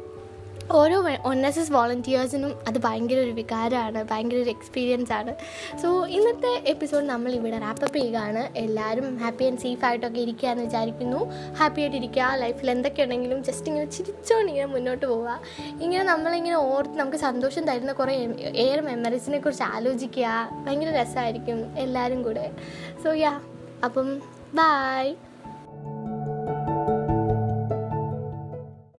ഓരോ ഒൻ എസ് എസ് വോളണ്ടിയേഴ്സിനും അത് ഭയങ്കര ഒരു വികാരമാണ് ഭയങ്കര ഒരു എക്സ്പീരിയൻസ് ആണ്. സോ ഇന്നത്തെ എപ്പിസോഡ് നമ്മൾ ഇവിടെ റാപ്പപ്പ് ചെയ്യുകയാണ്. എല്ലാവരും ഹാപ്പി ആൻഡ് സേഫ് ആയിട്ടൊക്കെ ഇരിക്കുകയെന്ന് വിചാരിക്കുന്നു. ഹാപ്പി ആയിട്ട് ഇരിക്കുക. ലൈഫിൽ എന്തൊക്കെ ഉണ്ടെങ്കിലും ജസ്റ്റ് ഇങ്ങനെ ചിരിച്ചോണ്ട് ഇങ്ങനെ മുന്നോട്ട് പോവുക. ഇങ്ങനെ നമ്മളിങ്ങനെ ഓർത്ത് നമുക്ക് സന്തോഷം തരുന്ന കുറേ എയർ മെമ്മറീസിനെ കുറിച്ച് ആലോചിക്കുക. ഭയങ്കര രസമായിരിക്കും എല്ലാവരും കൂടെ. സോ യാ അപ്പം ബായ്